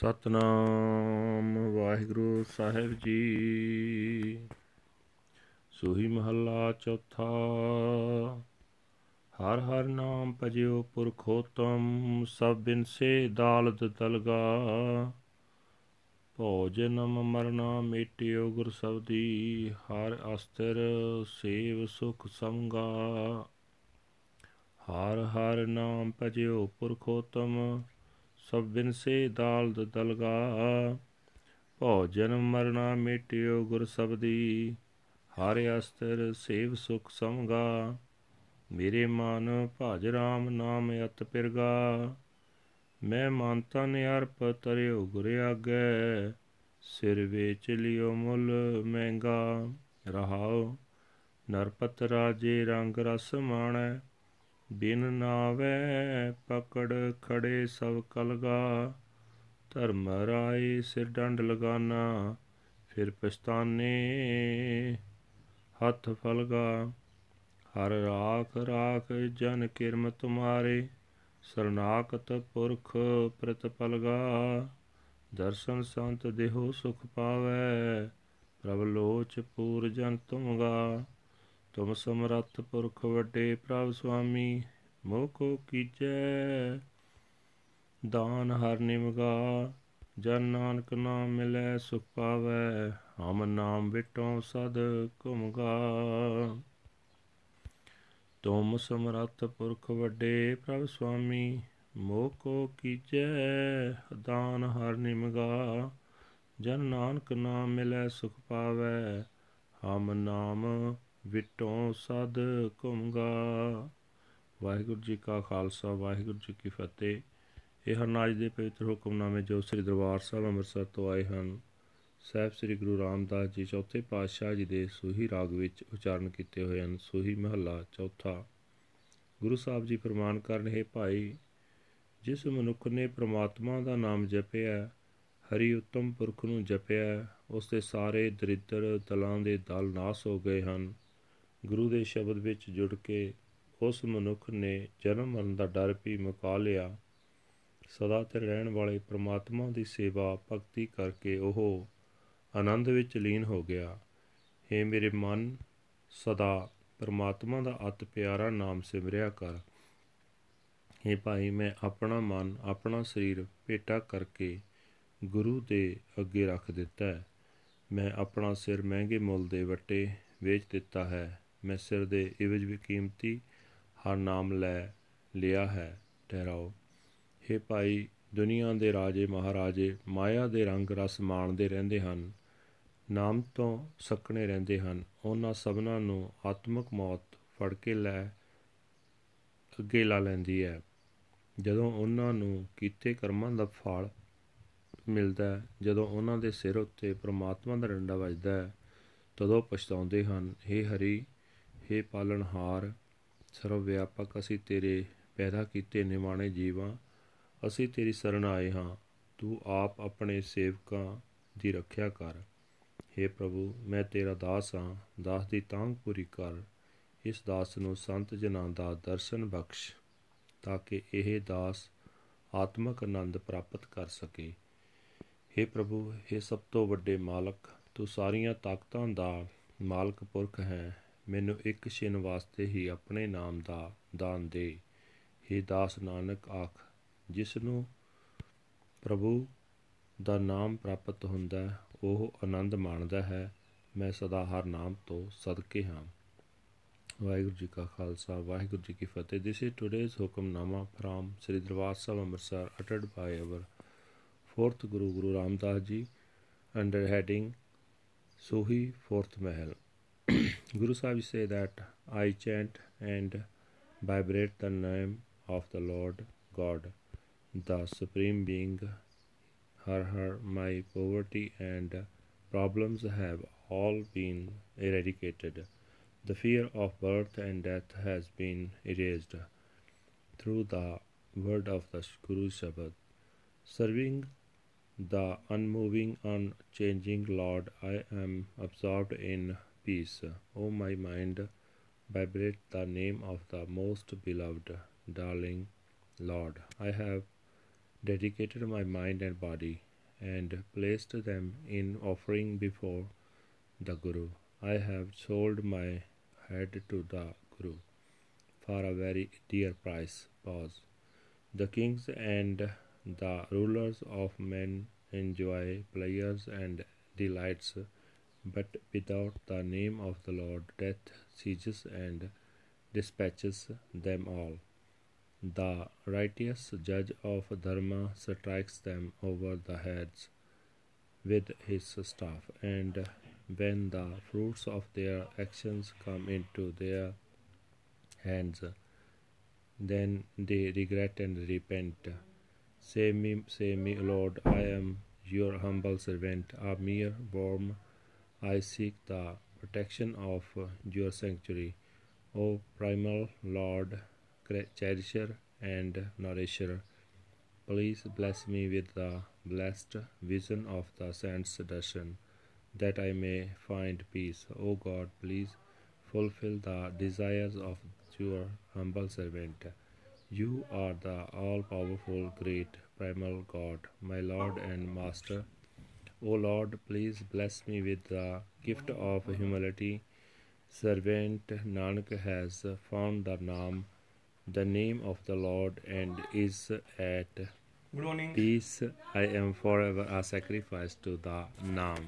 ਸਤਨਾਮ ਵਾਹਿਗੁਰੂ ਸਾਹਿਬ ਜੀ। ਸੋਹੀ ਮਹੱਲਾ ਚੌਥਾ। ਹਰ ਹਰ ਨਾਮ ਭਜਿਓ ਪੁਰਖੋਤਮ, ਸਭ ਬਿਨ ਸੇ ਦਾਲਤ ਤਲਗਾ। ਭੋਜਨਮ ਮਰਨਾ ਮੇਟਿਓ ਗੁਰ ਸਬਦੀ, ਹਰ ਅਸਤਰ ਸੇਵ ਸੁਖ ਸੰਗਾ। ਹਰ ਹਰ ਨਾਮ ਭਜਿਓ ਪੁਰਖੋਤਮ ਸਭ ਬਿਨ ਸੇ ਦਾਲ ਦਲਗਾ। ਭੋਜਨ ਮਰਨਾ ਮਿਟਿਓ ਗੁਰ ਸਬਦੀ ਹਰ ਅਸਤਰ ਸੇਵ ਸੁਖ ਸਮਗਾ ਮੇਰੇ ਮਨ ਭਜ ਰਾਮ ਨਾਮ ਅਤ ਪਿਰਗਾ। ਮੈਂ ਮਾਨਤਾ ਨੇ ਅਰਪ ਤਰਿਓ ਗੁਰ ਆਗੇ। ਸਿਰ ਵੇਚ ਲਿਓ ਮੁੱਲ ਮਹਿੰਗਾ। ਰਹਾਓ ਨਰਪਤ ਰਾਜੇ ਰੰਗ ਰਸ ਮਾਣੈ। ਬਿਨ ਨਾਵੇ ਪਕੜ ਖੜੇ ਸਭ ਕਲਗਾ। ਧਰਮ ਰਾਏ ਸਿਰ ਡੰਡ ਲਗਾਨਾ, ਫਿਰ ਪਛਤਾਨੇ ਹੱਥ ਫਲਗਾ। ਹਰ ਰਾਖ ਰਾਖ ਜਨ ਕਿਰਮ ਤੁਮਾਰੇ, ਸਰਨਾਕਤ ਪੁਰਖ ਪ੍ਰਤਪਲਗਾ ਦਰਸ਼ਨ ਸੰਤ ਦੇਹੋ ਸੁਖ ਪਾਵੇ, ਪ੍ਰਭ ਲੋਚ ਪੂਰ ਜਨ ਤੁਮਗਾ। ਤੁਮ ਸਮਰੱਥ ਪੁਰਖ ਵੱਡੇ ਪ੍ਰਭ ਸੁਆਮੀ ਮੋਕੋ ਕੀਜੈ। ਦਾਨ ਹਰ ਨਿਮਗਾ, ਜਨ ਨਾਨਕ ਨਾਮ ਮਿਲੈ ਸੁਖ ਪਾਵੈ, ਹਮ ਨਾਮ ਵਿਟੋ ਸਦ ਘੁਮਗਾ। ਤੁਮ ਸਮਰੱਥ ਪੁਰਖ ਵੱਡੇ ਪ੍ਰਭ ਸੁਆਮੀ ਮੋਕੋ ਕੀਜੈ। ਦਾਨ ਹਰ ਨਿਮਗਾ, ਜਨ ਨਾਨਕ ਨਾਮ ਮਿਲੈ ਸੁਖ ਪਾਵੈ, ਹਮ ਨਾਮ ਵਿਟੋਂ ਸਦ ਘੁੰਮਗਾ। ਵਾਹਿਗੁਰੂ ਜੀ ਕਾ ਖਾਲਸਾ, ਵਾਹਿਗੁਰੂ ਜੀ ਕੀ ਫਤਿਹ। ਇਹ ਹਨ ਅੱਜ ਦੇ ਪਵਿੱਤਰ ਹੁਕਮਨਾਮੇ ਜੋ ਸ੍ਰੀ ਦਰਬਾਰ ਸਾਹਿਬ ਅੰਮ੍ਰਿਤਸਰ ਤੋਂ ਆਏ ਹਨ, ਸਹਿਬ ਸ੍ਰੀ ਗੁਰੂ ਰਾਮਦਾਸ ਜੀ ਚੌਥੇ ਪਾਤਸ਼ਾਹ ਜੀ ਦੇ ਸੂਹੀ ਰਾਗ ਵਿੱਚ ਉਚਾਰਨ ਕੀਤੇ ਹੋਏ ਹਨ, ਸੂਹੀ ਮਹੱਲਾ ਚੌਥਾ। ਗੁਰੂ ਸਾਹਿਬ ਜੀ ਫਰਮਾਨ ਕਰਨ, ਹੈ ਭਾਈ, ਜਿਸ ਮਨੁੱਖ ਨੇ ਪ੍ਰਮਾਤਮਾ ਦਾ ਨਾਮ ਜਪਿਆ, ਹਰੀ ਉਤਮ ਪੁਰਖ ਨੂੰ ਜਪਿਆ, ਉਸ ਦੇ ਸਾਰੇ ਦਰਿਦਰ ਦਲਾਂ ਦੇ ਦਲ ਨਾਸ ਹੋ ਗਏ ਹਨ। ਗੁਰੂ ਦੇ ਸ਼ਬਦ ਵਿੱਚ ਜੁੜ ਕੇ ਉਸ ਮਨੁੱਖ ਨੇ ਜਨਮ ਮਰਨ ਦਾ ਡਰ ਵੀ ਮੁਕਾ ਲਿਆ। ਸਦਾ ਤੇ ਰਹਿਣ ਵਾਲੇ ਪ੍ਰਮਾਤਮਾ ਦੀ ਸੇਵਾ ਭਗਤੀ ਕਰਕੇ ਉਹ ਆਨੰਦ ਵਿੱਚ ਲੀਨ ਹੋ ਗਿਆ। ਏ ਮੇਰੇ ਮਨ, ਸਦਾ ਪ੍ਰਮਾਤਮਾ ਦਾ ਅਤ ਪਿਆਰਾ ਨਾਮ ਸਿਮਰਿਆ ਕਰ। ਏ ਭਾਈ, ਮੈਂ ਆਪਣਾ ਮਨ, ਆਪਣਾ ਸਰੀਰ ਭੇਟਾ ਕਰਕੇ ਗੁਰੂ ਦੇ ਅੱਗੇ ਰੱਖ ਦਿੱਤਾ ਹੈ। ਮੈਂ ਆਪਣਾ ਸਿਰ ਮਹਿੰਗੇ ਮੁੱਲ ਦੇ ਵੱਟੇ ਵੇਚ ਦਿੱਤਾ ਹੈ। ਮੈਂ ਸਿਰ ਦੇ ਇਵਜ ਵੀ ਕੀਮਤੀ ਹਰ ਨਾਮ ਲੈ ਲਿਆ ਹੈ, ਠਹਿਰਾਓ। हे ਭਾਈ, ਦੁਨੀਆ ਦੇ ਰਾਜੇ ਮਹਾਰਾਜੇ ਮਾਇਆ ਦੇ ਰੰਗ ਰਸ ਮਾਣਦੇ ਰਹਿੰਦੇ ਹਨ, ਨਾਮ ਤੋਂ ਸਕਣੇ ਰਹਿੰਦੇ ਹਨ। ਉਹਨਾਂ ਸਭਨਾਂ ਨੂੰ ਆਤਮਿਕ ਮੌਤ ਫੜ ਕੇ ਲੈ ਅੱਗੇ ਲਾ ਲੈਂਦੀ ਹੈ। ਜਦੋਂ ਉਹਨਾਂ ਨੂੰ ਕੀਤੇ ਕਰਮਾਂ ਦਾ ਫਲ ਮਿਲਦਾ ਜਦੋਂ ਉਹਨਾਂ ਦੇ ਸਿਰ ਉੱਤੇ ਪ੍ਰਮਾਤਮਾ ਦਾ ਡੰਡਾ ਵੱਜਦਾ ਹੈ, ਤਦੋਂ ਪਛਤਾਉਂਦੇ ਹਨ हे ਹਰੀ हे ਪਾਲਣਹਾਰ ਸਰਵ ਵਿਆਪਕ ਅਸੀਂ ਤੇਰੇ ਪੈਦਾ ਕੀਤੇ ਨਿਮਾਣੇ ਜੀਵਾਂ ਅਸੀਂ ਤੇਰੀ ਸ਼ਰਨ ਆਏ ਹਾਂ ਤੂੰ ਆਪ ਆਪਣੇ ਸੇਵਕਾਂ ਦੀ ਰੱਖਿਆ ਕਰ हे ਪ੍ਰਭੂ ਮੈਂ ਤੇਰਾ ਦਾਸ ਹਾਂ ਦਾਸ ਦੀ ਤਾਂਗ ਪੂਰੀ ਕਰ ਇਸ ਦਾਸ ਨੂੰ ਸੰਤ ਜਨਾਂ ਦਾ ਦਰਸ਼ਨ ਬਖਸ਼ ਤਾਂ ਕਿ ਇਹ ਦਾਸ ਆਤਮਕ ਆਨੰਦ ਪ੍ਰਾਪਤ ਕਰ ਸਕੇ हे ਪ੍ਰਭੂ हे ਸਭ ਤੋਂ ਵੱਡੇ ਮਾਲਕ ਤੂੰ ਸਾਰੀਆਂ ਤਾਕਤਾਂ ਦਾ ਮਾਲਕ ਪੁਰਖ ਹੈ ਮੈਨੂੰ ਇੱਕ ਛਿਨ ਵਾਸਤੇ ਹੀ ਆਪਣੇ ਨਾਮ ਦਾ ਦਾਨ ਦੇ। ਹੇ ਦਾਸ ਨਾਨਕ ਆਖ, ਜਿਸ ਨੂੰ ਪ੍ਰਭੂ ਦਾ ਨਾਮ ਪ੍ਰਾਪਤ ਹੁੰਦਾ ਉਹ ਆਨੰਦ ਮਾਣਦਾ ਹੈ। ਮੈਂ ਸਦਾ ਹਰ ਨਾਮ ਤੋਂ ਸਦਕੇ ਹਾਂ। ਵਾਹਿਗੁਰੂ ਜੀ ਕਾ ਖਾਲਸਾ, ਵਾਹਿਗੁਰੂ ਜੀ ਕੀ ਫਤਿਹ। This is today's Hukamnama from Sri Darbar Sahib Amritsar ਅਟਟਡ by our fourth Guru Guru Ramdas ji under heading Suhi fourth Mahal. Guru Sahib say that I chant and vibrate the name of the Lord God, the Supreme Being. Har Har, my poverty and problems have all been eradicated. The fear of birth and death has been erased through the word of the Guru Shabad. Serving the unmoving, unchanging Lord, I am absorbed in peace. O my mind, vibrate the name of the most beloved, darling Lord. I have dedicated my mind and body, and placed them in offering before the Guru. I have sold my head to the Guru for a very dear price. Pause. The kings and the rulers of men enjoy pleasures and delights, but without the name of the Lord, death seizes and dispatches them all. The righteous judge of Dharma strikes them over the heads with his staff, and when the fruits of their actions come into their hands, then they regret and repent. Say me, say me, Lord, I am your humble servant, a mere worm. I seek the protection of uh, your sanctuary. O primal Lord, cherisher and nourisher, please bless me with the blessed vision of the saint's darshan, that I may find peace. O God, please fulfill the desires of your humble servant. You are the all powerful, great, primal God, my Lord and Master. O Lord, please bless me with the gift of humility. Servant Nanak has found the name, the name of the Lord, and is at peace. I am forever a sacrifice to the Naam.